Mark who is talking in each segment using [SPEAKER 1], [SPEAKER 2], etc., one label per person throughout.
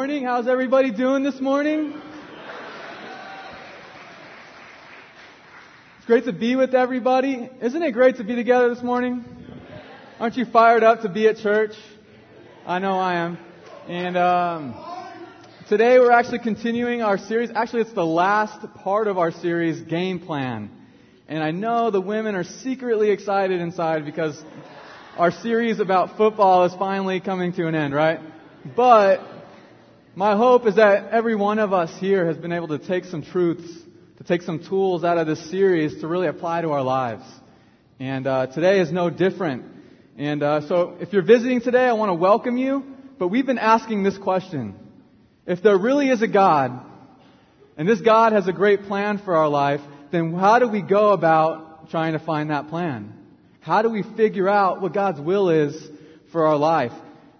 [SPEAKER 1] morning. How's everybody doing this morning? It's great to be with everybody. Isn't it great to be together this morning? Aren't you fired up to be at church? I know I am. And um, today we're actually continuing our series. Actually, it's the last part of our series, Game Plan. And I know the women are secretly excited inside because our series about football is finally coming to an end, right? But my hope is that every one of us here has been able to take some truths, to take some tools out of this series to really apply to our lives. And uh, today is no different. And uh, so if you're visiting today, I want to welcome you. But we've been asking this question. If there really is a God, and this God has a great plan for our life, then how do we go about trying to find that plan? How do we figure out what God's will is for our life?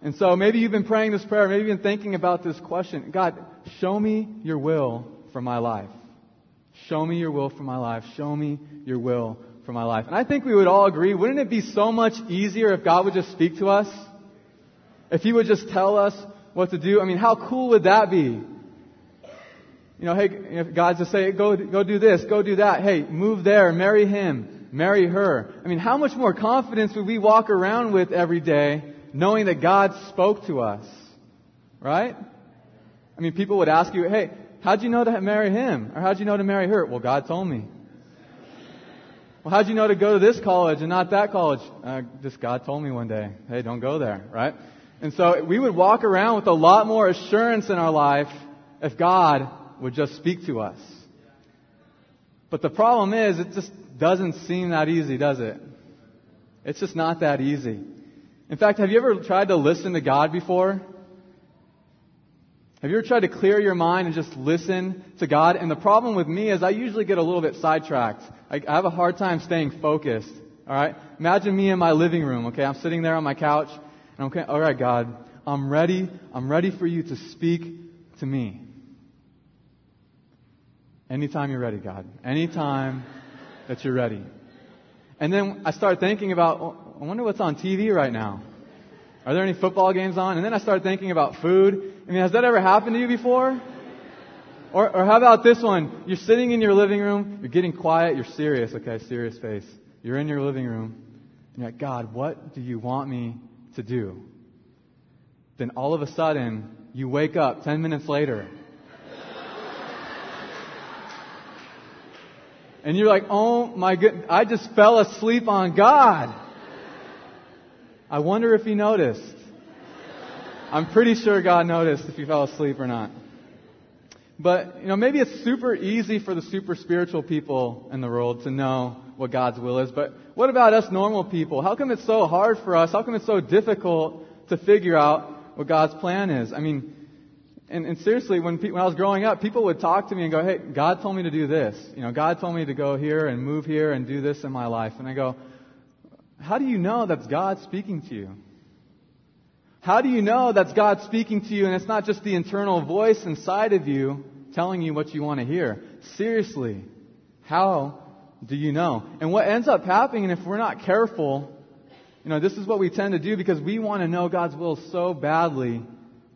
[SPEAKER 1] And so maybe you've been praying this prayer, maybe you've been thinking about this question. God, show me your will for my life. Show me your will for my life. Show me your will for my life. And I think we would all agree, wouldn't it be so much easier if God would just speak to us? If He would just tell us what to do? I mean, how cool would that be? You know, hey, if God just say, go, go do this, go do that. Hey, move there, marry him, marry her. I mean, how much more confidence would we walk around with every day knowing that God spoke to us? Right? I mean, people would ask you, hey, how'd you know to marry him? Or how'd you know to marry her? Well, God told me. Well, how'd you know to go to this college and not that college? Uh, just God told me one day, hey, don't go there, right? And so we would walk around with a lot more assurance in our life if God would just speak to us. But the problem is, it just doesn't seem that easy, does it? It's just not that easy. In fact, have you ever tried to listen to God before? Have you ever tried to clear your mind and just listen to God? And the problem with me is I usually get a little bit sidetracked. I, I have a hard time staying focused. All right? Imagine me in my living room, okay? I'm sitting there on my couch, and I'm okay, all right, God, I'm ready. I'm ready for you to speak to me. Anytime you're ready, God. Anytime that you're ready. And then I start thinking about, I wonder what's on TV right now. Are there any football games on? And then I start thinking about food. I mean, has that ever happened to you before? Or, or how about this one? You're sitting in your living room, you're getting quiet, you're serious, okay, serious face. You're in your living room, and you're like, God, what do you want me to do? Then all of a sudden, you wake up 10 minutes later and you're like, oh my goodness, I just fell asleep on God. I wonder if he noticed. I'm pretty sure God noticed if you fell asleep or not. But, you know, maybe it's super easy for the super spiritual people in the world to know what God's will is, but what about us normal people? How come it's so hard for us? How come it's so difficult to figure out what God's plan is? I mean, and, and seriously, when, pe- when I was growing up, people would talk to me and go, hey, God told me to do this. You know, God told me to go here and move here and do this in my life. And I go, how do you know that's God speaking to you? How do you know that's God speaking to you and it's not just the internal voice inside of you telling you what you want to hear? Seriously, how do you know? And what ends up happening, if we're not careful, you know, this is what we tend to do because we want to know God's will so badly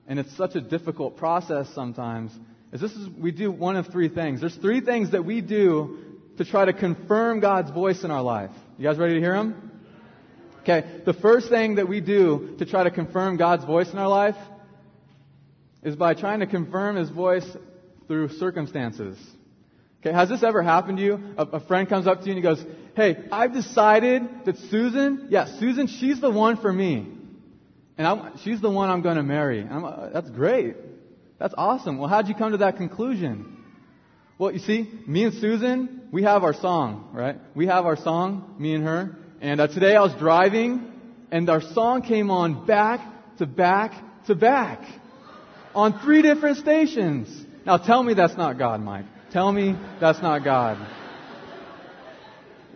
[SPEAKER 1] and it's such a difficult process sometimes, is this is we do one of three things. There's three things that we do to try to confirm God's voice in our life. You guys ready to hear them? Okay, the first thing that we do to try to confirm God's voice in our life is by trying to confirm His voice through circumstances. Okay, has this ever happened to you? A, a, friend comes up to you and he goes, Hey, I've decided that Susan, yeah, Susan, she's the one for me. And I'm, she's the one I'm going to marry. Uh, that's great. That's awesome. Well, how'd you come to that conclusion? Well, you see, me and Susan, we have our song, right? We have our song, me and her. And uh, today I was driving, and our song came on back to back to back on three different stations. Now tell me that's not God, Mike. Tell me that's not God.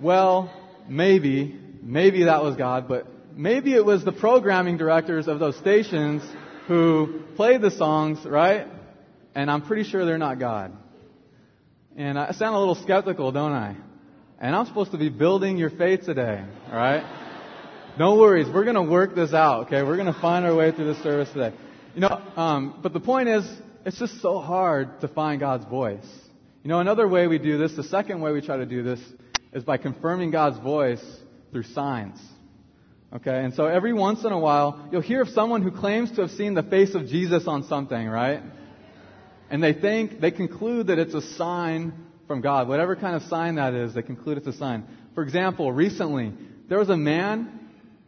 [SPEAKER 1] Well, maybe, maybe that was God, but maybe it was the programming directors of those stations who played the songs, right? And I'm pretty sure they're not God. And I sound a little skeptical, don't I? And I'm supposed to be building your faith today, alright? No worries, we're gonna work this out, okay? We're gonna find our way through this service today. You know, um, but the point is, it's just so hard to find God's voice. You know, another way we do this, the second way we try to do this, is by confirming God's voice through signs. Okay, and so every once in a while, you'll hear of someone who claims to have seen the face of Jesus on something, right? And they think, they conclude that it's a sign from God. Whatever kind of sign that is, they conclude it's a sign. For example, recently, there was a man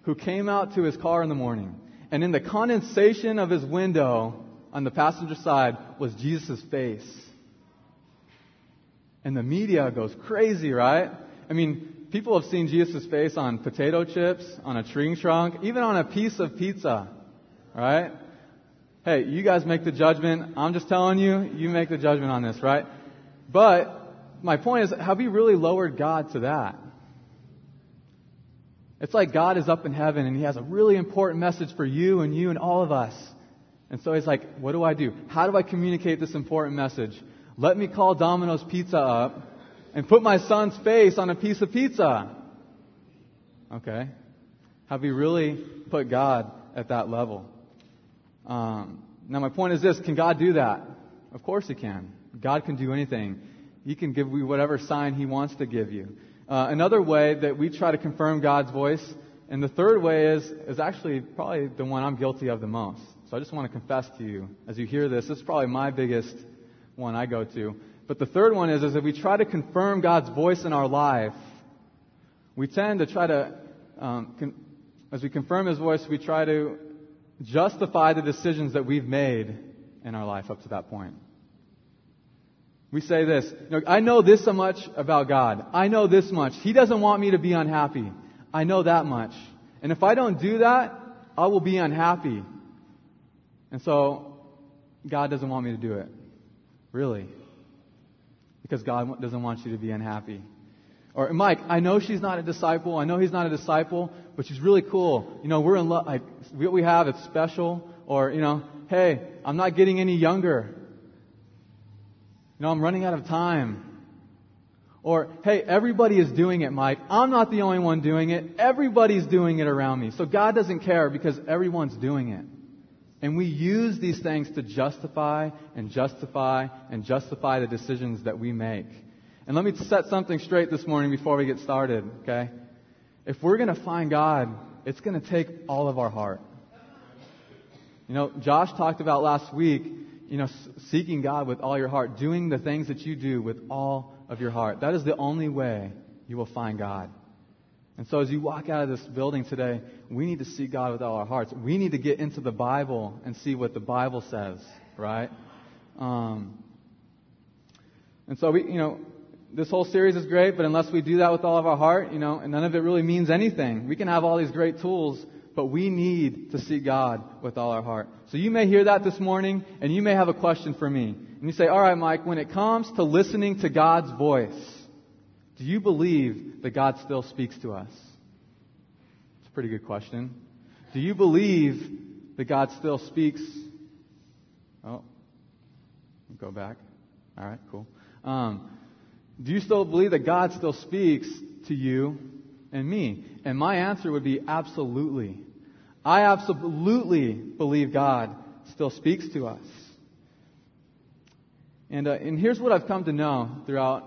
[SPEAKER 1] who came out to his car in the morning, and in the condensation of his window on the passenger side was Jesus' face. And the media goes crazy, right? I mean, people have seen Jesus' face on potato chips, on a tree trunk, even on a piece of pizza, right? Hey, you guys make the judgment. I'm just telling you, you make the judgment on this, right? But my point is, have we really lowered God to that? It's like God is up in heaven and He has a really important message for you and you and all of us. And so He's like, what do I do? How do I communicate this important message? Let me call Domino's Pizza up and put my son's face on a piece of pizza. Okay. Have we really put God at that level? Um, now, my point is this can God do that? Of course He can. God can do anything. He can give you whatever sign He wants to give you. Uh, another way that we try to confirm God's voice, and the third way is, is actually probably the one I'm guilty of the most. So I just want to confess to you as you hear this. This is probably my biggest one I go to. But the third one is, is if we try to confirm God's voice in our life, we tend to try to, um, con- as we confirm His voice, we try to justify the decisions that we've made in our life up to that point. We say this, I know this so much about God. I know this much. He doesn't want me to be unhappy. I know that much. And if I don't do that, I will be unhappy. And so, God doesn't want me to do it. Really. Because God doesn't want you to be unhappy. Or, Mike, I know she's not a disciple. I know he's not a disciple, but she's really cool. You know, we're in love. Like, what we have, it's special. Or, you know, hey, I'm not getting any younger. You know, I'm running out of time. Or, hey, everybody is doing it, Mike. I'm not the only one doing it. Everybody's doing it around me. So God doesn't care because everyone's doing it. And we use these things to justify and justify and justify the decisions that we make. And let me set something straight this morning before we get started, okay? If we're going to find God, it's going to take all of our heart. You know, Josh talked about last week you know, seeking God with all your heart, doing the things that you do with all of your heart. That is the only way you will find God. And so as you walk out of this building today, we need to seek God with all our hearts. We need to get into the Bible and see what the Bible says, right? Um, and so we, you know, this whole series is great, but unless we do that with all of our heart, you know, and none of it really means anything. We can have all these great tools, but we need to seek God with all our heart. So you may hear that this morning, and you may have a question for me. And you say, all right, Mike, when it comes to listening to God's voice, do you believe that God still speaks to us? It's a pretty good question. Do you believe that God still speaks? Oh, go back. All right, cool. Um, do you still believe that God still speaks to you and me? And my answer would be absolutely. I absolutely believe God still speaks to us. And, uh, and here's what I've come to know throughout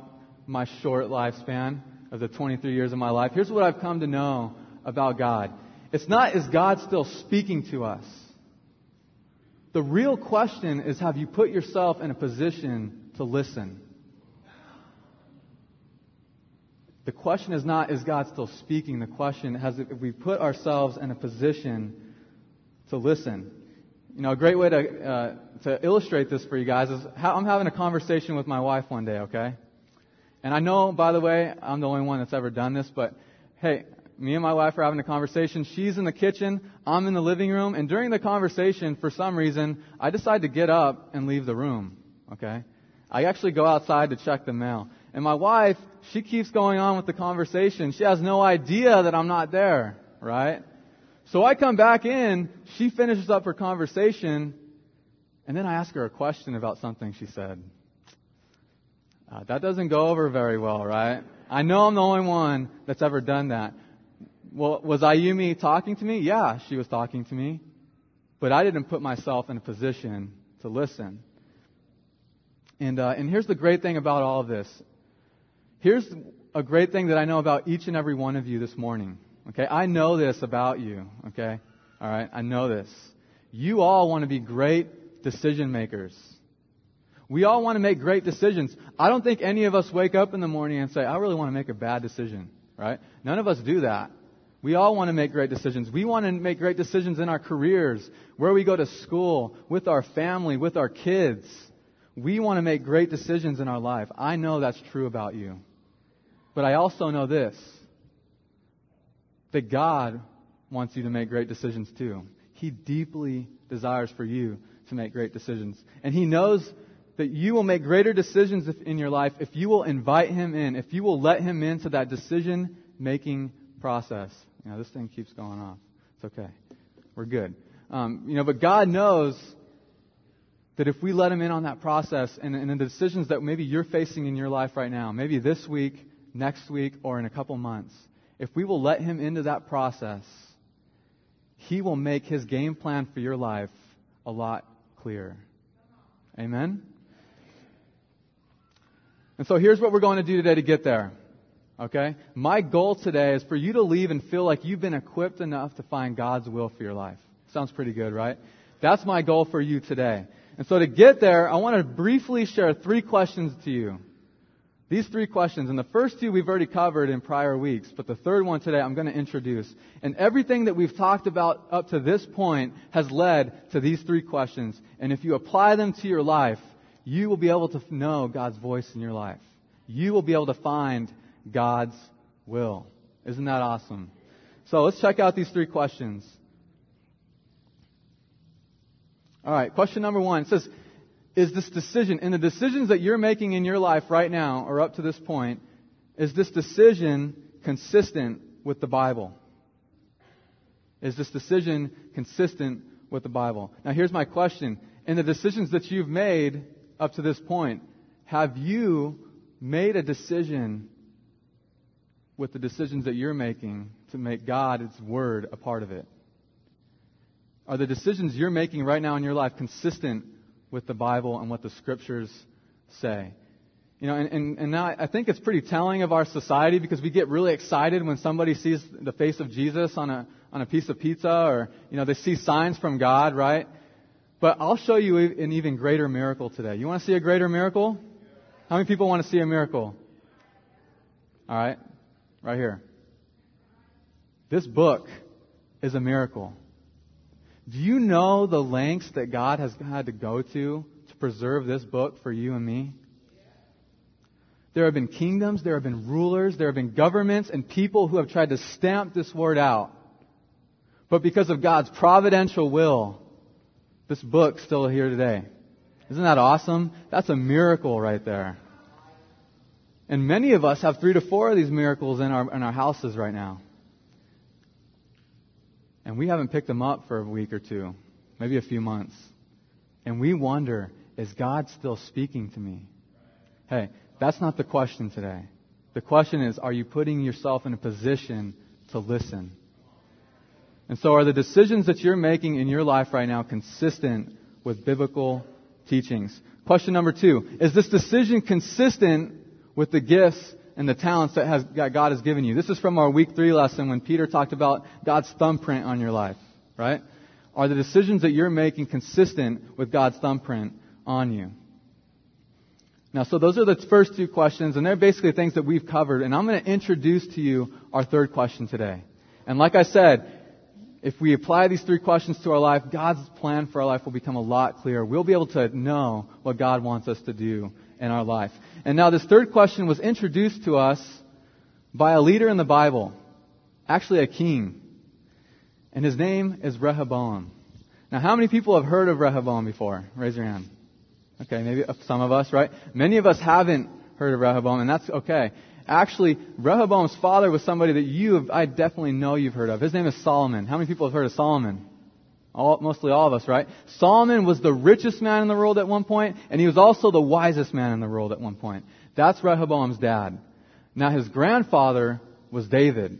[SPEAKER 1] my short lifespan of the 23 years of my life. Here's what I've come to know about God. It's not, is God still speaking to us? The real question is, have you put yourself in a position to listen? The question is not, is God still speaking? The question has, if we put ourselves in a position to listen. You know, a great way to, uh, to illustrate this for you guys is how, I'm having a conversation with my wife one day, okay? And I know, by the way, I'm the only one that's ever done this, but hey, me and my wife are having a conversation. She's in the kitchen, I'm in the living room, and during the conversation, for some reason, I decide to get up and leave the room, okay? I actually go outside to check the mail. And my wife, she keeps going on with the conversation. She has no idea that I'm not there, right? So I come back in, she finishes up her conversation, and then I ask her a question about something she said. Uh, that doesn't go over very well, right? I know I'm the only one that's ever done that. Well, was Ayumi talking to me? Yeah, she was talking to me. but I didn't put myself in a position to listen. And, uh, and here's the great thing about all of this. Here's a great thing that I know about each and every one of you this morning. Okay, I know this about you. Okay, all right, I know this. You all want to be great decision makers. We all want to make great decisions. I don't think any of us wake up in the morning and say, I really want to make a bad decision, right? None of us do that. We all want to make great decisions. We want to make great decisions in our careers, where we go to school, with our family, with our kids. We want to make great decisions in our life. I know that's true about you. But I also know this that God wants you to make great decisions too. He deeply desires for you to make great decisions. And He knows that you will make greater decisions in your life if you will invite Him in, if you will let Him into that decision making process. You know, this thing keeps going off. It's okay. We're good. Um, you know, but God knows that if we let Him in on that process and, and the decisions that maybe you're facing in your life right now, maybe this week, next week, or in a couple months, if we will let Him into that process, He will make His game plan for your life a lot clearer. Amen? And so here's what we're going to do today to get there. Okay? My goal today is for you to leave and feel like you've been equipped enough to find God's will for your life. Sounds pretty good, right? That's my goal for you today. And so to get there, I want to briefly share three questions to you. These three questions, and the first two we've already covered in prior weeks, but the third one today I'm going to introduce. And everything that we've talked about up to this point has led to these three questions. And if you apply them to your life, you will be able to know God's voice in your life. You will be able to find God's will. Isn't that awesome? So let's check out these three questions. All right, question number one. It says, is this decision, in the decisions that you're making in your life right now, or up to this point, is this decision consistent with the Bible? Is this decision consistent with the Bible? Now here's my question. In the decisions that you've made up to this point, have you made a decision with the decisions that you're making to make God, God's Word a part of it? Are the decisions you're making right now in your life consistent with the Bible and what the Scriptures say? You know, and, and, and now I think it's pretty telling of our society because we get really excited when somebody sees the face of Jesus on a, on a piece of pizza or, you know, they see signs from God, right? But I'll show you an even greater miracle today. You want to see a greater miracle? How many people want to see a miracle? All right, right here. This book is a miracle. Do you know the lengths that God has had to go to to preserve this book for you and me? There have been kingdoms, there have been rulers, there have been governments and people who have tried to stamp this word out. But because of God's providential will, this book's still here today. Isn't that awesome? That's a miracle right there. And many of us have three to four of these miracles in our, in our houses right now. And we haven't picked them up for a week or two, maybe a few months. And we wonder, is God still speaking to me? Hey, that's not the question today. The question is, are you putting yourself in a position to listen? And so are the decisions that you're making in your life right now consistent with biblical teachings? Question number two, is this decision consistent with the gifts and the talents that, has, that God has given you. This is from our week three lesson when Peter talked about God's thumbprint on your life, right? Are the decisions that you're making consistent with God's thumbprint on you? Now, so those are the first two questions, and they're basically things that we've covered. And I'm going to introduce to you our third question today. And like I said, if we apply these three questions to our life, God's plan for our life will become a lot clearer. We'll be able to know what God wants us to do in our life. And now this third question was introduced to us by a leader in the Bible, actually a king. And his name is Rehoboam. Now, how many people have heard of Rehoboam before? Raise your hand. Okay, maybe some of us, right? Many of us haven't heard of Rehoboam, and that's okay. Actually, Rehoboam's father was somebody that you, have, I definitely know you've heard of. His name is Solomon. How many people have heard of Solomon? All, mostly all of us, right? Solomon was the richest man in the world at one point, and he was also the wisest man in the world at one point. That's Rehoboam's dad. Now his grandfather was David,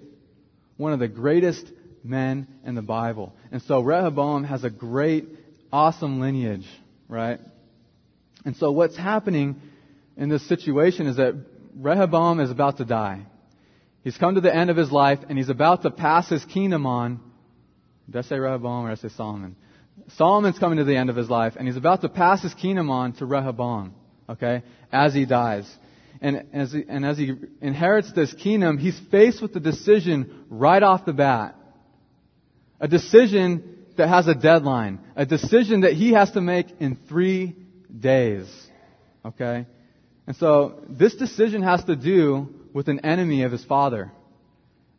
[SPEAKER 1] one of the greatest men in the Bible. And so Rehoboam has a great, awesome lineage, right? And so what's happening in this situation is that Rehoboam is about to die. He's come to the end of his life and he's about to pass his kingdom on. Did I say Rehoboam or did I say Solomon? Solomon's coming to the end of his life and he's about to pass his kingdom on to Rehoboam, okay, as he dies. And as he, and as he inherits this kingdom, he's faced with the decision right off the bat. A decision that has a deadline. A decision that he has to make in three days. Okay? And so, this decision has to do with an enemy of his father.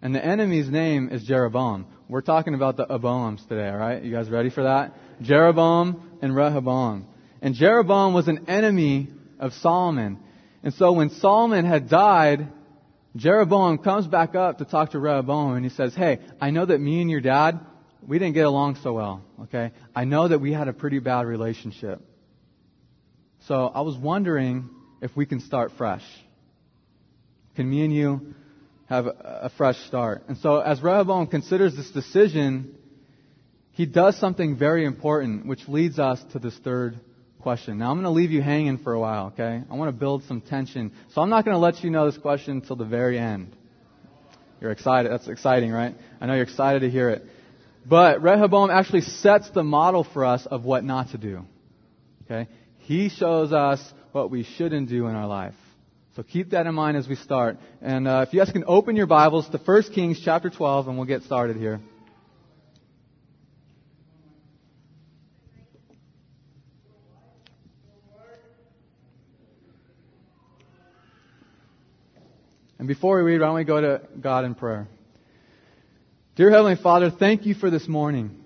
[SPEAKER 1] And the enemy's name is Jeroboam. We're talking about the Aboams today, alright? You guys ready for that? Jeroboam and Rehoboam. And Jeroboam was an enemy of Solomon. And so when Solomon had died, Jeroboam comes back up to talk to Rehoboam and he says, Hey, I know that me and your dad, we didn't get along so well, okay? I know that we had a pretty bad relationship. So I was wondering if we can start fresh. Can me and you have a fresh start? And so as Rehoboam considers this decision, he does something very important, which leads us to this third question. Now I'm going to leave you hanging for a while, okay? I want to build some tension. So I'm not going to let you know this question until the very end. You're excited. That's exciting, right? I know you're excited to hear it. But Rehoboam actually sets the model for us of what not to do. Okay? He shows us what we shouldn't do in our life. So keep that in mind as we start. And uh, if you guys can open your Bibles to 1 Kings chapter 12, and we'll get started here. And before we read, why don't we go to God in prayer? Dear Heavenly Father, thank you for this morning.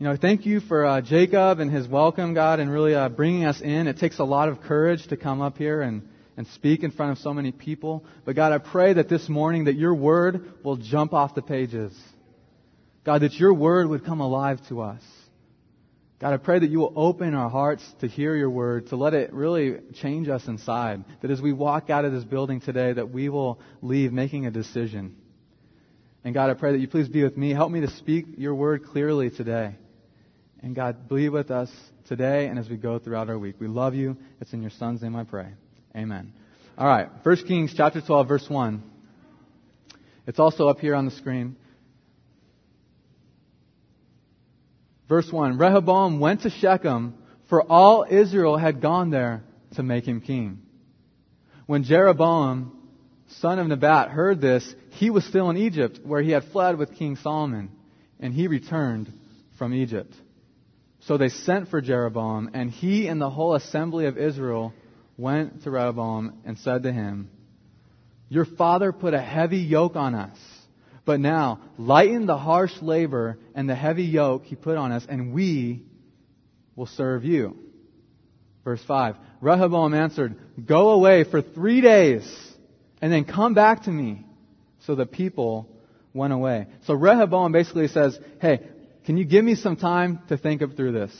[SPEAKER 1] You know, thank you for uh, Jacob and his welcome, God, and really uh, bringing us in. It takes a lot of courage to come up here and, and speak in front of so many people. But God, I pray that this morning that your word will jump off the pages. God, that your word would come alive to us. God, I pray that you will open our hearts to hear your word, to let it really change us inside. That as we walk out of this building today, that we will leave making a decision and God, I pray that you please be with me. Help me to speak your word clearly today. And God, be with us today and as we go throughout our week. We love you. It's in your son's name I pray. Amen. All right. 1 Kings chapter 12 verse 1. It's also up here on the screen. Verse 1. Rehoboam went to Shechem for all Israel had gone there to make him king. When Jeroboam son of Nebat, heard this, he was still in Egypt, where he had fled with King Solomon, and he returned from Egypt. So they sent for Jeroboam, and he and the whole assembly of Israel went to Rehoboam and said to him, Your father put a heavy yoke on us, but now lighten the harsh labor and the heavy yoke he put on us, and we will serve you. Verse 5 Rehoboam answered, Go away for three days and then come back to me. So the people went away. So Rehoboam basically says, hey, can you give me some time to think up through this?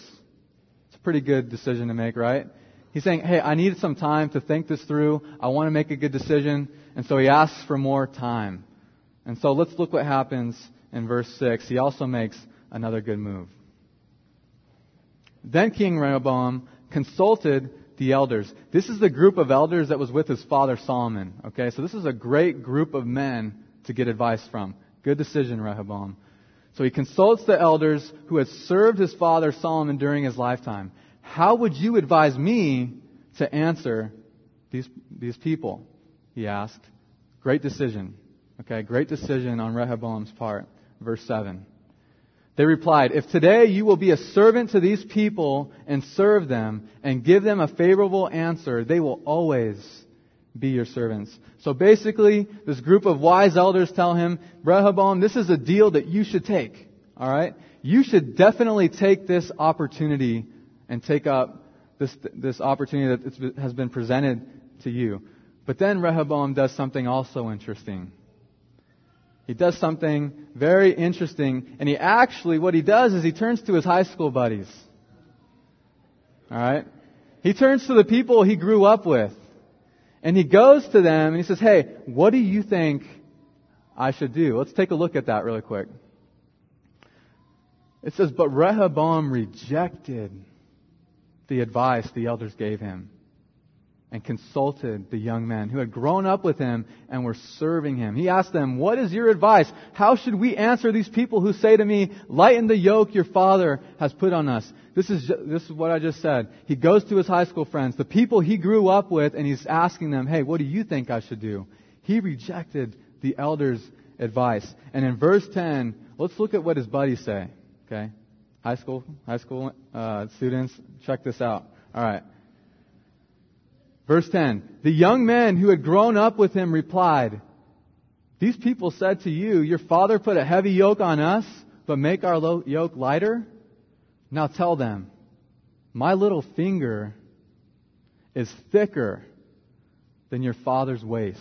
[SPEAKER 1] It's a pretty good decision to make, right? He's saying, hey, I need some time to think this through. I want to make a good decision. And so he asks for more time. And so let's look what happens in verse 6. He also makes another good move. Then King Rehoboam consulted the elders. This is the group of elders that was with his father Solomon. Okay, so this is a great group of men to get advice from. Good decision, Rehoboam. So he consults the elders who had served his father Solomon during his lifetime. How would you advise me to answer these, these people? He asked. Great decision. Okay, great decision on Rehoboam's part. Verse 7. They replied, If today you will be a servant to these people and serve them and give them a favorable answer, they will always be your servants. So basically, this group of wise elders tell him, Rehoboam, this is a deal that you should take. Alright? You should definitely take this opportunity and take up this, this opportunity that has been presented to you. But then Rehoboam does something also interesting he does something very interesting, and he actually, what he does is he turns to his high school buddies. Alright? He turns to the people he grew up with. And he goes to them and he says, Hey, what do you think I should do? Let's take a look at that really quick. It says, But Rehoboam rejected the advice the elders gave him and consulted the young men who had grown up with him and were serving him. He asked them, What is your advice? How should we answer these people who say to me, Lighten the yoke your father has put on us? This is, this is what I just said. He goes to his high school friends, the people he grew up with, and he's asking them, Hey, what do you think I should do? He rejected the elders' advice. And in verse 10, let's look at what his buddies say. Okay? High school, high school uh, students, check this out. All right. Verse 10. The young men who had grown up with him replied, These people said to you, Your father put a heavy yoke on us, but make our yoke lighter? Now tell them, My little finger is thicker than your father's waist.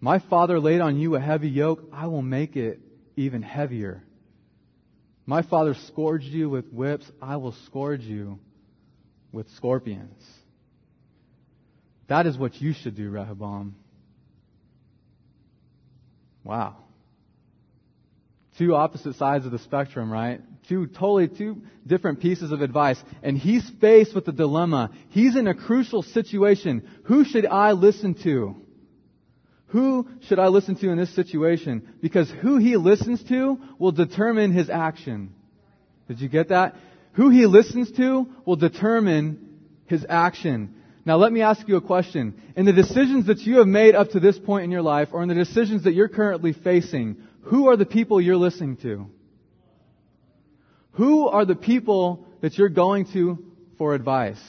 [SPEAKER 1] My father laid on you a heavy yoke, I will make it even heavier. My father scourged you with whips, I will scourge you with scorpions. That is what you should do, Rehoboam. Wow. Two opposite sides of the spectrum, right? Two totally two different pieces of advice. And he's faced with a dilemma. He's in a crucial situation. Who should I listen to? Who should I listen to in this situation? Because who he listens to will determine his action. Did you get that? Who he listens to will determine his action. Now let me ask you a question. In the decisions that you have made up to this point in your life, or in the decisions that you're currently facing, who are the people you're listening to? Who are the people that you're going to for advice?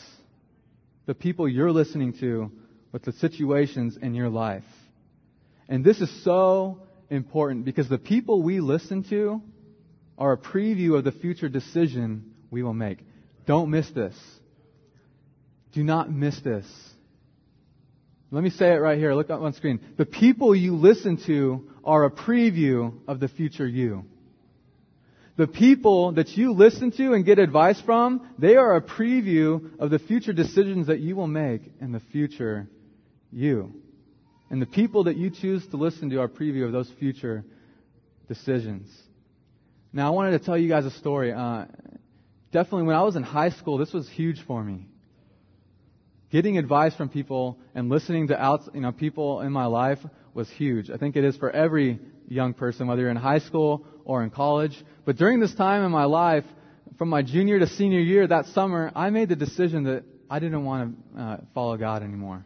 [SPEAKER 1] The people you're listening to with the situations in your life. And this is so important because the people we listen to are a preview of the future decision we will make. Don't miss this. Do not miss this. Let me say it right here. Look up on screen. The people you listen to are a preview of the future you. The people that you listen to and get advice from, they are a preview of the future decisions that you will make in the future you. And the people that you choose to listen to are preview of those future decisions. Now, I wanted to tell you guys a story. Uh, definitely, when I was in high school, this was huge for me getting advice from people and listening to out, you know, people in my life was huge. I think it is for every young person, whether you're in high school or in college. But during this time in my life, from my junior to senior year that summer, I made the decision that I didn't want to uh, follow God anymore.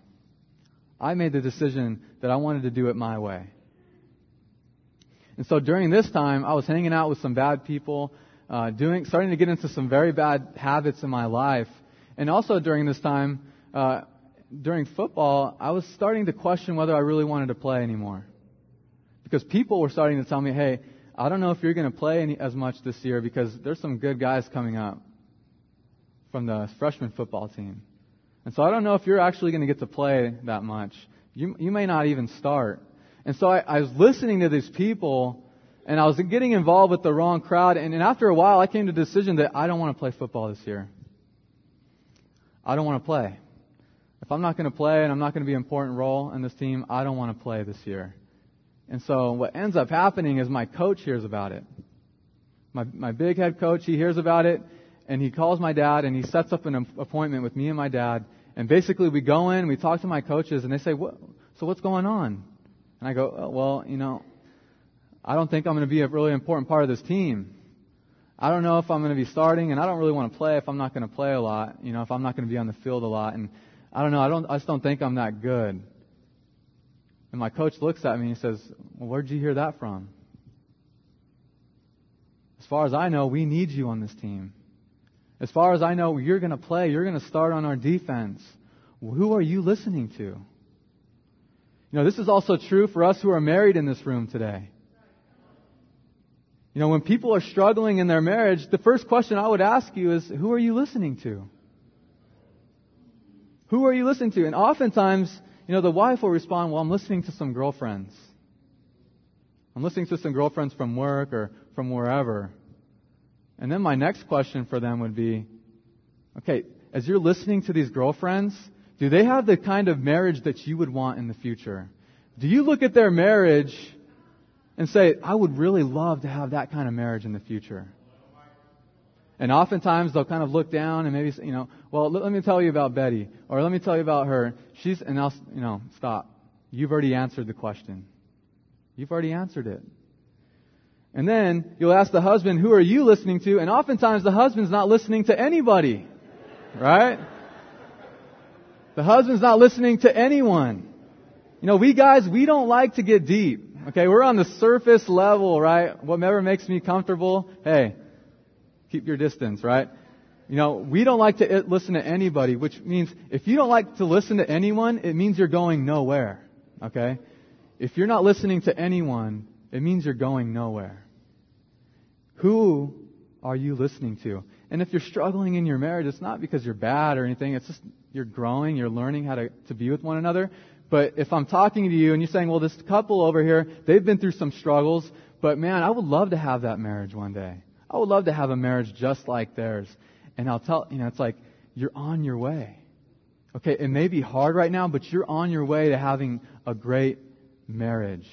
[SPEAKER 1] I made the decision that I wanted to do it my way. And so during this time, I was hanging out with some bad people, uh, doing, starting to get into some very bad habits in my life. And also during this time, uh, during football, I was starting to question whether I really wanted to play anymore. Because people were starting to tell me, hey, I don't know if you're going to play any, as much this year because there's some good guys coming up from the freshman football team. And so I don't know if you're actually going to get to play that much. You, you may not even start. And so I, I was listening to these people and I was getting involved with the wrong crowd. And, and after a while, I came to the decision that I don't want to play football this year. I don't want to play. If I'm not going to play and I'm not going to be an important role in this team, I don't want to play this year. And so what ends up happening is my coach hears about it. My, my big head coach, he hears about it and he calls my dad and he sets up an appointment with me and my dad. And basically we go in, we talk to my coaches and they say, what, so what's going on? And I go, oh, well, you know, I don't think I'm going to be a really important part of this team. I don't know if I'm going to be starting and I don't really want to play if I'm not going to play a lot, you know, if I'm not going to be on the field a lot. And I don't know. I don't. I just don't think I'm that good. And my coach looks at me and he says, "Well, where'd you hear that from?" As far as I know, we need you on this team. As far as I know, you're going to play. You're going to start on our defense. Who are you listening to? You know, this is also true for us who are married in this room today. You know, when people are struggling in their marriage, the first question I would ask you is, who are you listening to? Who are you listening to? And oftentimes, you know, the wife will respond, well, I'm listening to some girlfriends. I'm listening to some girlfriends from work or from wherever. And then my next question for them would be, okay, as you're listening to these girlfriends, do they have the kind of marriage that you would want in the future? Do you look at their marriage and say, I would really love to have that kind of marriage in the future? And oftentimes they'll kind of look down and maybe, you know, well, let, let me tell you about Betty, or let me tell you about her. She's, and I'll, you know, stop. You've already answered the question. You've already answered it. And then you'll ask the husband, who are you listening to? And oftentimes the husband's not listening to anybody. Right? The husband's not listening to anyone. You know, we guys, we don't like to get deep. Okay, we're on the surface level, right? Whatever makes me comfortable, hey, keep your distance, right? You know, we don't like to eh, listen to anybody, which means if you don't like to listen to anyone, it means you're going nowhere. Okay? If you're not listening to anyone, it means you're going nowhere. Who are you listening to? And if you're struggling in your marriage, it's not because you're bad or anything. It's just you're growing, you're learning how to, to be with one another. But if I'm talking to you and you're saying, well, this couple over here, they've been through some struggles, but man, I would love to have that marriage one day. I would love to have a marriage just like theirs. And I'll tell, you know, it's like, you're on your way. Okay, it may be hard right now, but you're on your way to having a great marriage.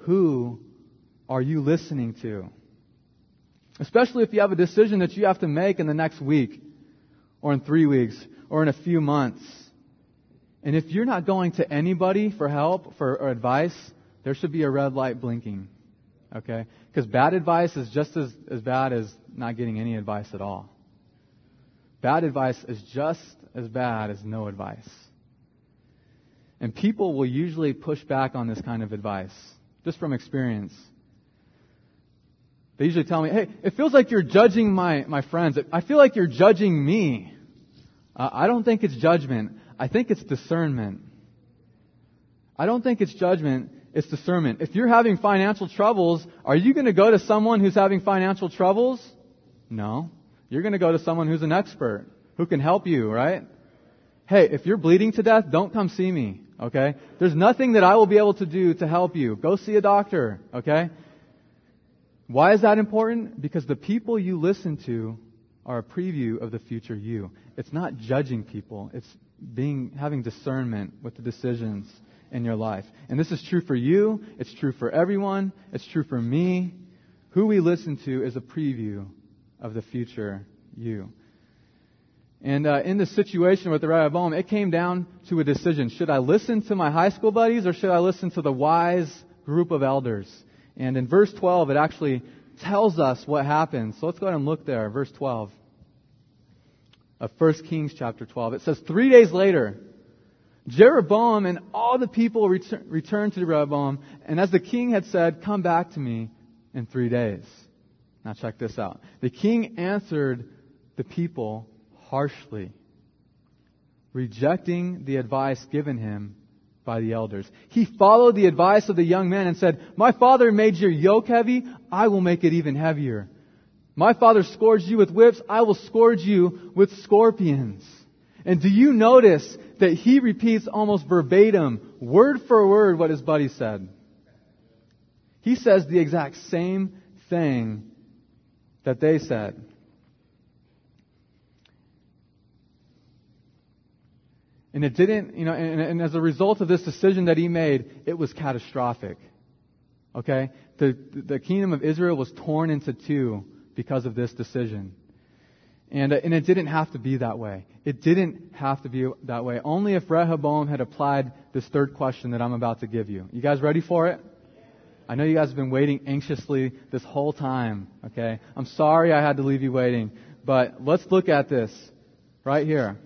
[SPEAKER 1] Who are you listening to? Especially if you have a decision that you have to make in the next week, or in three weeks, or in a few months. And if you're not going to anybody for help, for or advice, there should be a red light blinking. Okay? Because bad advice is just as, as bad as not getting any advice at all. Bad advice is just as bad as no advice. And people will usually push back on this kind of advice, just from experience. They usually tell me, hey, it feels like you're judging my, my friends. I feel like you're judging me. Uh, I don't think it's judgment. I think it's discernment. I don't think it's judgment. It's discernment. If you're having financial troubles, are you going to go to someone who's having financial troubles? No. You're going to go to someone who's an expert, who can help you, right? Hey, if you're bleeding to death, don't come see me, okay? There's nothing that I will be able to do to help you. Go see a doctor, okay? Why is that important? Because the people you listen to are a preview of the future you. It's not judging people. It's being, having discernment with the decisions in your life. And this is true for you. It's true for everyone. It's true for me. Who we listen to is a preview of the future you. And uh, in the situation with the Rehoboam, it came down to a decision. Should I listen to my high school buddies or should I listen to the wise group of elders? And in verse 12, it actually tells us what happens. So let's go ahead and look there. Verse 12 of 1 Kings chapter 12. It says, Three days later, Jeroboam and all the people return, returned to Jeroboam, and as the king had said, Come back to me in three days. Now check this out. The king answered the people harshly, rejecting the advice given him by the elders. He followed the advice of the young man and said, My father made your yoke heavy, I will make it even heavier. My father scourged you with whips, I will scourge you with scorpions. And do you notice that he repeats almost verbatim, word for word, what his buddy said? He says the exact same thing that they said. And it didn't, you know, and, and, as a result of this decision that he made, it was catastrophic. Okay? The, the kingdom of Israel was torn into two because of this decision. And, uh, and it didn't have to be that way. It didn't have to be that way. Only if Rehoboam had applied this third question that I'm about to give you. You guys ready for it? I know you guys have been waiting anxiously this whole time, okay? I'm sorry I had to leave you waiting, but let's look at this right here.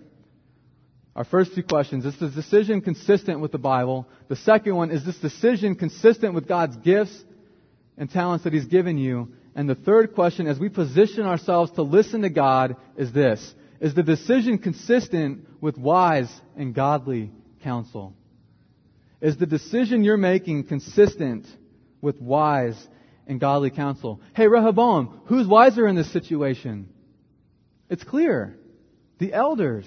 [SPEAKER 1] Our first two questions is this decision consistent with the Bible? The second one is this decision consistent with God's gifts and talents that He's given you? And the third question, as we position ourselves to listen to God, is this Is the decision consistent with wise and godly counsel? Is the decision you're making consistent with wise and godly counsel? Hey, Rehoboam, who's wiser in this situation? It's clear. The elders.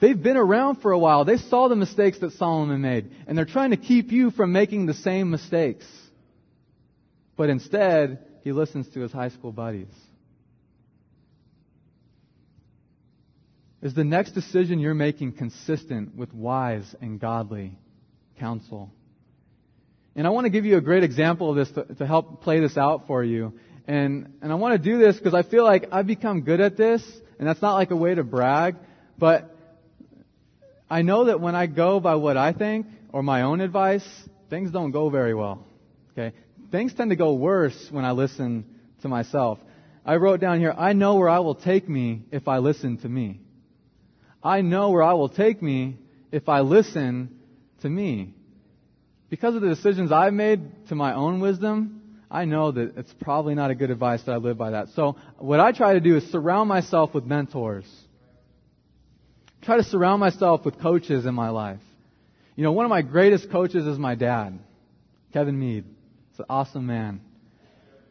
[SPEAKER 1] They've been around for a while. They saw the mistakes that Solomon made, and they're trying to keep you from making the same mistakes. But instead, he listens to his high school buddies. Is the next decision you're making consistent with wise and godly counsel? And I want to give you a great example of this to, to help play this out for you. And, and I want to do this because I feel like I've become good at this, and that's not like a way to brag, but I know that when I go by what I think or my own advice, things don't go very well. Okay? Things tend to go worse when I listen to myself. I wrote down here, I know where I will take me if I listen to me. I know where I will take me if I listen to me. Because of the decisions I've made to my own wisdom, I know that it's probably not a good advice that I live by that. So what I try to do is surround myself with mentors. Try to surround myself with coaches in my life. You know, one of my greatest coaches is my dad, Kevin Mead. He's an awesome man.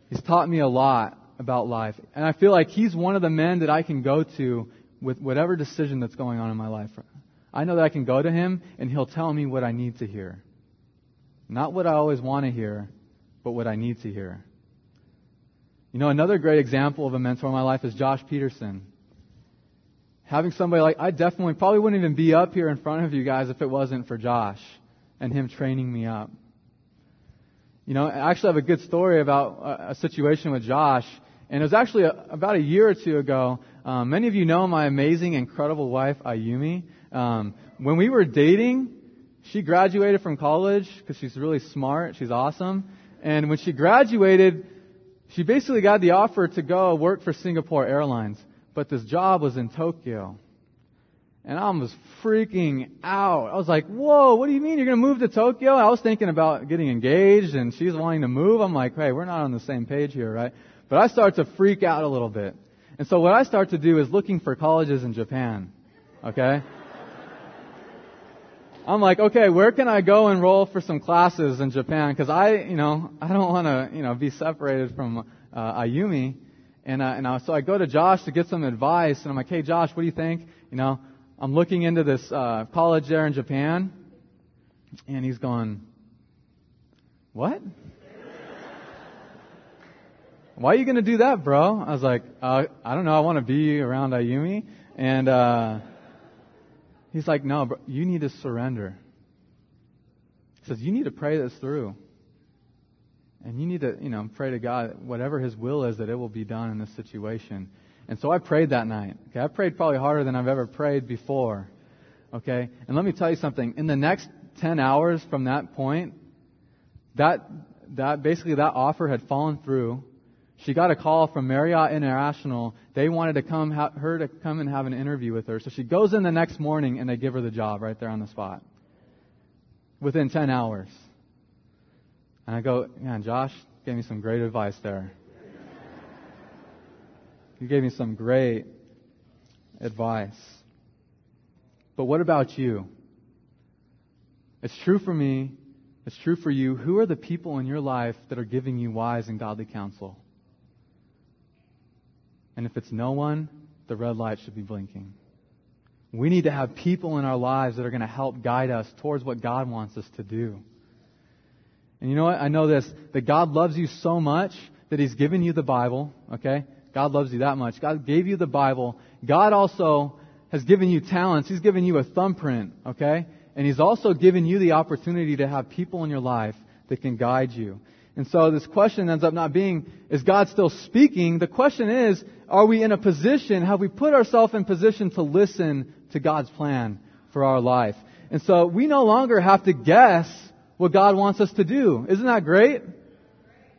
[SPEAKER 1] He's taught me a lot about life. And I feel like he's one of the men that I can go to with whatever decision that's going on in my life. I know that I can go to him and he'll tell me what I need to hear. Not what I always want to hear, but what I need to hear. You know, another great example of a mentor in my life is Josh Peterson. Having somebody like, I definitely probably wouldn't even be up here in front of you guys if it wasn't for Josh and him training me up. You know, I actually have a good story about a, situation with Josh. And it was actually a, about a year or two ago. Um, many of you know my amazing, incredible wife, Ayumi. Um, when we were dating, she graduated from college because she's really smart. She's awesome. And when she graduated, she basically got the offer to go work for Singapore Airlines. But this job was in Tokyo. And I was freaking out. I was like, whoa, what do you mean you're going to move to Tokyo? I was thinking about getting engaged and she's wanting to move. I'm like, hey, we're not on the same page here, right? But I start to freak out a little bit. And so what I start to do is looking for colleges in Japan. Okay? I'm like, okay, where can I go enroll for some classes in Japan? Because I, you know, I don't want to, you know, be separated from uh, Ayumi. And, uh, and I, so I go to Josh to get some advice, and I'm like, hey, Josh, what do you think? You know, I'm looking into this uh, college there in Japan, and he's going, what? Why are you going to do that, bro? I was like, uh, I don't know. I want to be around Ayumi, and. Uh, He's like, no, bro, you need to surrender. He says, you need to pray this through. And you need to, you know, pray to God, whatever His will is, that it will be done in this situation. And so I prayed that night. Okay, I prayed probably harder than I've ever prayed before. Okay, and let me tell you something. In the next 10 hours from that point, that, that, basically that offer had fallen through. She got a call from Marriott International. They wanted to come, her to come and have an interview with her. So she goes in the next morning and they give her the job right there on the spot. Within 10 hours. And I go, man, Josh gave me some great advice there. You gave me some great advice. But what about you? It's true for me. It's true for you. Who are the people in your life that are giving you wise and godly counsel? And if it's no one, the red light should be blinking. We need to have people in our lives that are going to help guide us towards what God wants us to do. And you know what? I know this, that God loves you so much that He's given you the Bible, okay? God loves you that much. God gave you the Bible. God also has given you talents. He's given you a thumbprint, okay? And He's also given you the opportunity to have people in your life that can guide you. And so this question ends up not being, is God still speaking? The question is, are we in a position, have we put ourselves in position to listen to God's plan for our life? And so we no longer have to guess what God wants us to do. Isn't that great?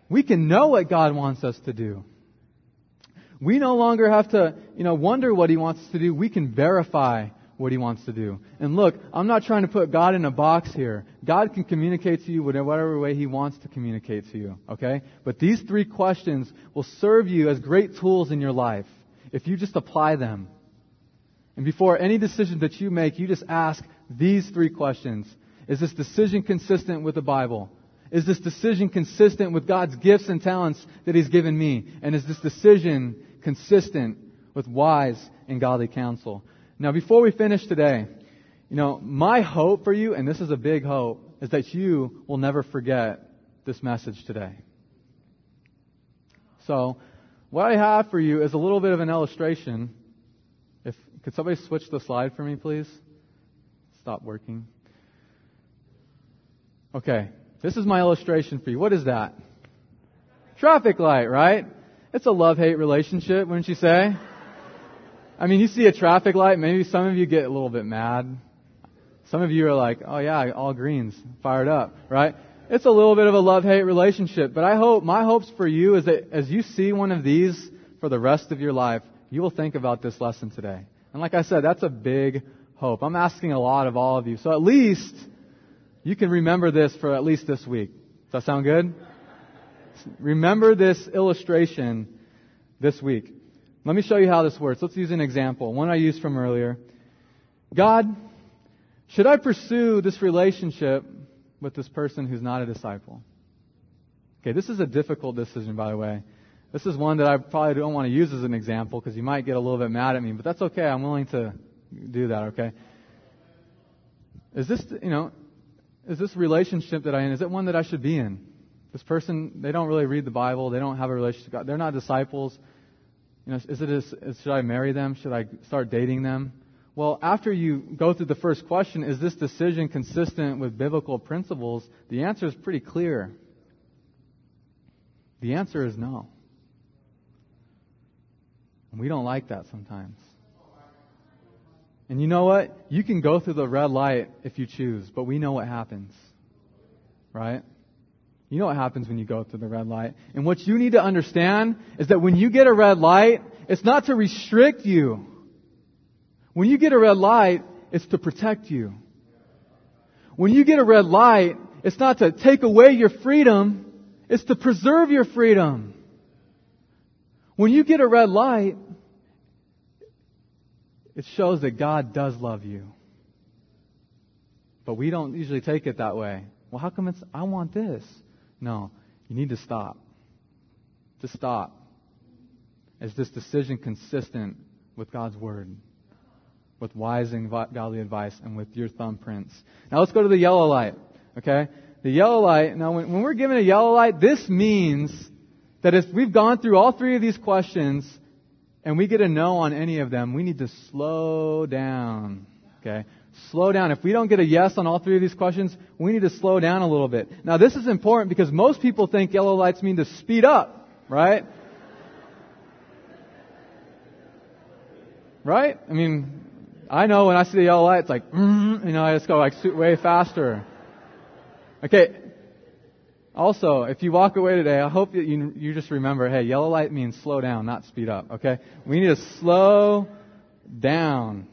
[SPEAKER 1] We can know what God wants us to do. We no longer have to, you know, wonder what He wants us to do. We can verify what he wants to do. And look, I'm not trying to put God in a box here. God can communicate to you whatever way he wants to communicate to you, okay? But these three questions will serve you as great tools in your life if you just apply them. And before any decision that you make, you just ask these three questions. Is this decision consistent with the Bible? Is this decision consistent with God's gifts and talents that He's given me? And is this decision consistent with wise and godly counsel? Now, before we finish today, you know, my hope for you, and this is a big hope, is that you will never forget this message today. So, what I have for you is a little bit of an illustration. If could somebody switch the slide for me, please? Stop working. Okay, this is my illustration for you. What is that? Traffic light, right? It's a love-hate relationship, wouldn't you say? I mean, you see a traffic light, maybe some of you get a little bit mad. Some of you are like, oh yeah, all greens, fired up, right? It's a little bit of a love-hate relationship, but I hope, my hopes for you is that as you see one of these for the rest of your life, you will think about this lesson today. And like I said, that's a big hope. I'm asking a lot of all of you. So at least you can remember this for at least this week. Does that sound good? Remember this illustration this week. Let me show you how this works. Let's use an example, one I used from earlier. God, should I pursue this relationship with this person who's not a disciple? Okay, this is a difficult decision, by the way. This is one that I probably don't want to use as an example because you might get a little bit mad at me, but that's okay. I'm willing to do that, okay? Is this, you know, is this relationship that I am in, is it one that I should be in? This person, they don't really read the Bible. They don't have a relationship with God. They're not disciples. You know, is it a, should I marry them? Should I start dating them? Well, after you go through the first question, is this decision consistent with biblical principles? The answer is pretty clear. The answer is no. And we don't like that sometimes. And you know what? You can go through the red light if you choose, but we know what happens. Right? You know what happens when you go through the red light. And what you need to understand is that when you get a red light, it's not to restrict you. When you get a red light, it's to protect you. When you get a red light, it's not to take away your freedom, it's to preserve your freedom. When you get a red light, it shows that God does love you. But we don't usually take it that way. Well, how come it's, I want this? No, you need to stop. To stop. Is this decision consistent with God's Word? With wise and godly advice and with your thumbprints? Now let's go to the yellow light. Okay? The yellow light, now when, when we're given a yellow light, this means that if we've gone through all three of these questions and we get a no on any of them, we need to slow down. Okay? Slow down. If we don't get a yes on all three of these questions, we need to slow down a little bit. Now this is important because most people think yellow lights mean to speed up, right? Right? I mean, I know when I see the yellow light, it's like, mm, you know, I just go like way faster. Okay, also, if you walk away today, I hope that you, you just remember, hey, yellow light means slow down, not speed up, okay? We need to slow down.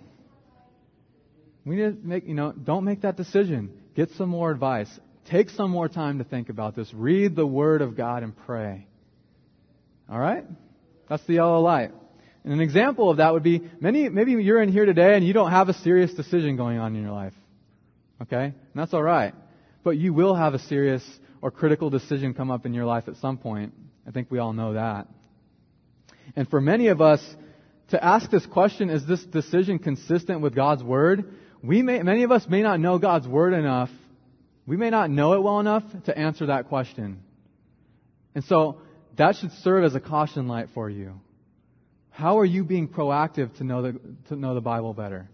[SPEAKER 1] We need to make, you know, don't make that decision. Get some more advice. Take some more time to think about this. Read the Word of God and pray. Alright? That's the yellow light. And an example of that would be many, maybe you're in here today and you don't have a serious decision going on in your life. Okay? And that's alright. But you will have a serious or critical decision come up in your life at some point. I think we all know that. And for many of us, to ask this question, is this decision consistent with God's Word? We may, many of us may not know God's Word enough. We may not know it well enough to answer that question. And so, that should serve as a caution light for you. How are you being proactive to know the, to know the Bible better?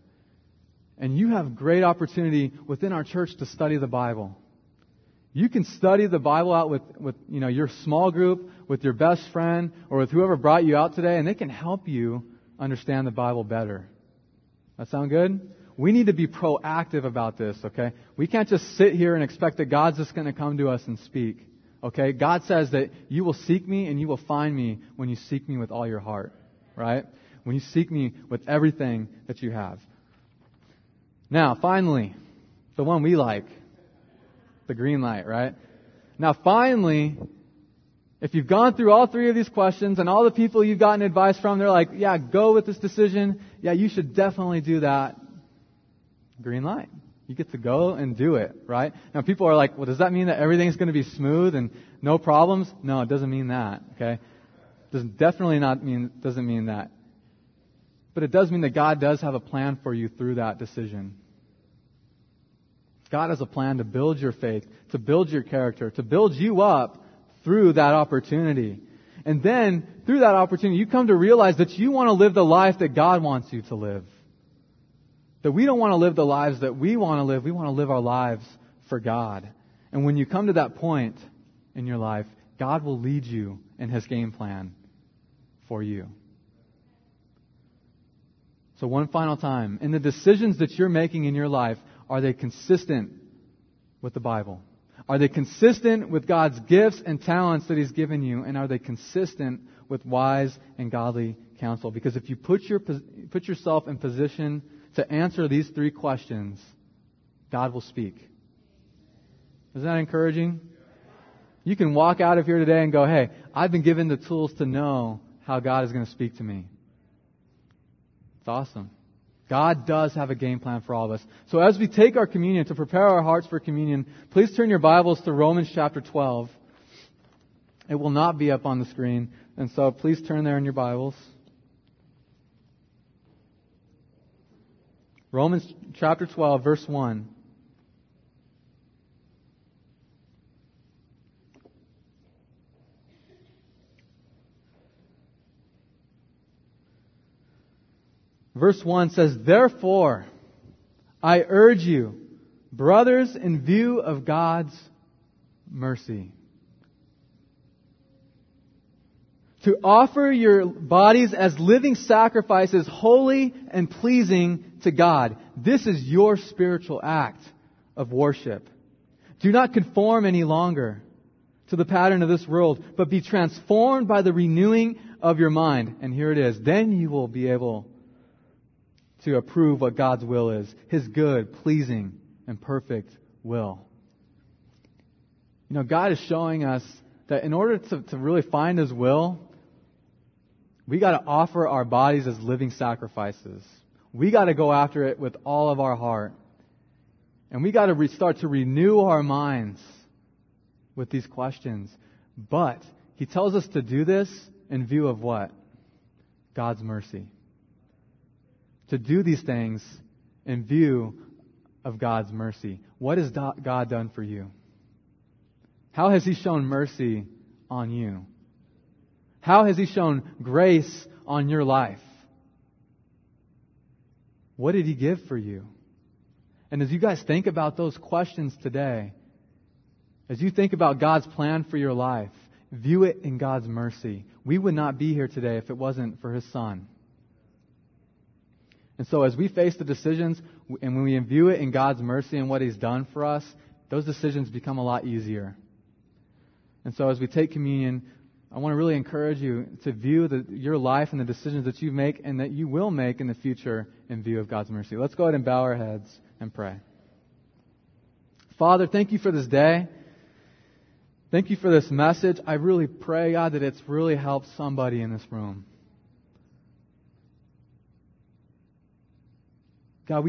[SPEAKER 1] And you have great opportunity within our church to study the Bible. You can study the Bible out with, with you know, your small group, with your best friend, or with whoever brought you out today, and they can help you understand the Bible better. That sound good? We need to be proactive about this, okay? We can't just sit here and expect that God's just going to come to us and speak. Okay? God says that you will seek me and you will find me when you seek me with all your heart. Right? When you seek me with everything that you have. Now, finally, the one we like the green light, right? Now finally, if you've gone through all three of these questions and all the people you've gotten advice from, they're like, yeah, go with this decision. Yeah, you should definitely do that. Green light. You get to go and do it, right? Now people are like, well, does that mean that everything's going to be smooth and no problems? No, it doesn't mean that, okay? Does definitely not mean, doesn't mean that. But it does mean that God does have a plan for you through that decision. God has a plan to build your faith, to build your character, to build you up through that opportunity. And then, through that opportunity, you come to realize that you want to live the life that God wants you to live. That we don't want to live the lives that we want to live. We want to live our lives for God. And when you come to that point in your life, God will lead you in His game plan. for you. So one final time, in the decisions that you're making in your life, are they consistent with the Bible? Are they consistent with God's gifts and talents that He's given you? And are they consistent with wise and godly counsel? Because if you put, your, put yourself in position to answer these three questions, God will speak. Isn't that encouraging? You can walk out of here today and go, hey, I've been given the tools to know how God is going to speak to me. It's awesome. God does have a game plan for all of us. So as we take our communion, to prepare our hearts for communion, please turn your Bibles to Romans chapter 12. It will not be up on the screen, and so please turn there in your Bibles. Romans chapter 12, verse 1. Verse 1 says, Therefore, I urge you, brothers, in view of God's mercy, to offer your bodies as living sacrifices, holy and pleasing to God. This is your spiritual act of worship. Do not conform any longer to the pattern of this world, but be transformed by the renewing of your mind. And here it is. Then you will be able to approve what God's will is His good, pleasing, and perfect will. You know, God is showing us that in order to, to really find His will, we got to offer our bodies as living sacrifices. We got to go after it with all of our heart. And we got to re- start to renew our minds with these questions. But He tells us to do this in view of what? God's mercy to do these things in view of God's mercy. What has God done for you? How has He shown mercy on you? How has He shown grace on your life? What did He give for you? And as you guys think about those questions today, as you think about God's plan for your life, view it in God's mercy. We would not be here today if it wasn't for His Son. And so as we face the decisions and when we view it in God's mercy and what He's done for us, those decisions become a lot easier. And so as we take communion, I want to really encourage you to view the, your life and the decisions that you make and that you will make in the future in view of God's mercy. Let's go ahead and bow our heads and pray. Father, thank you for this day. Thank you for this message. I really pray, God, that it's really helped somebody in this room. God, we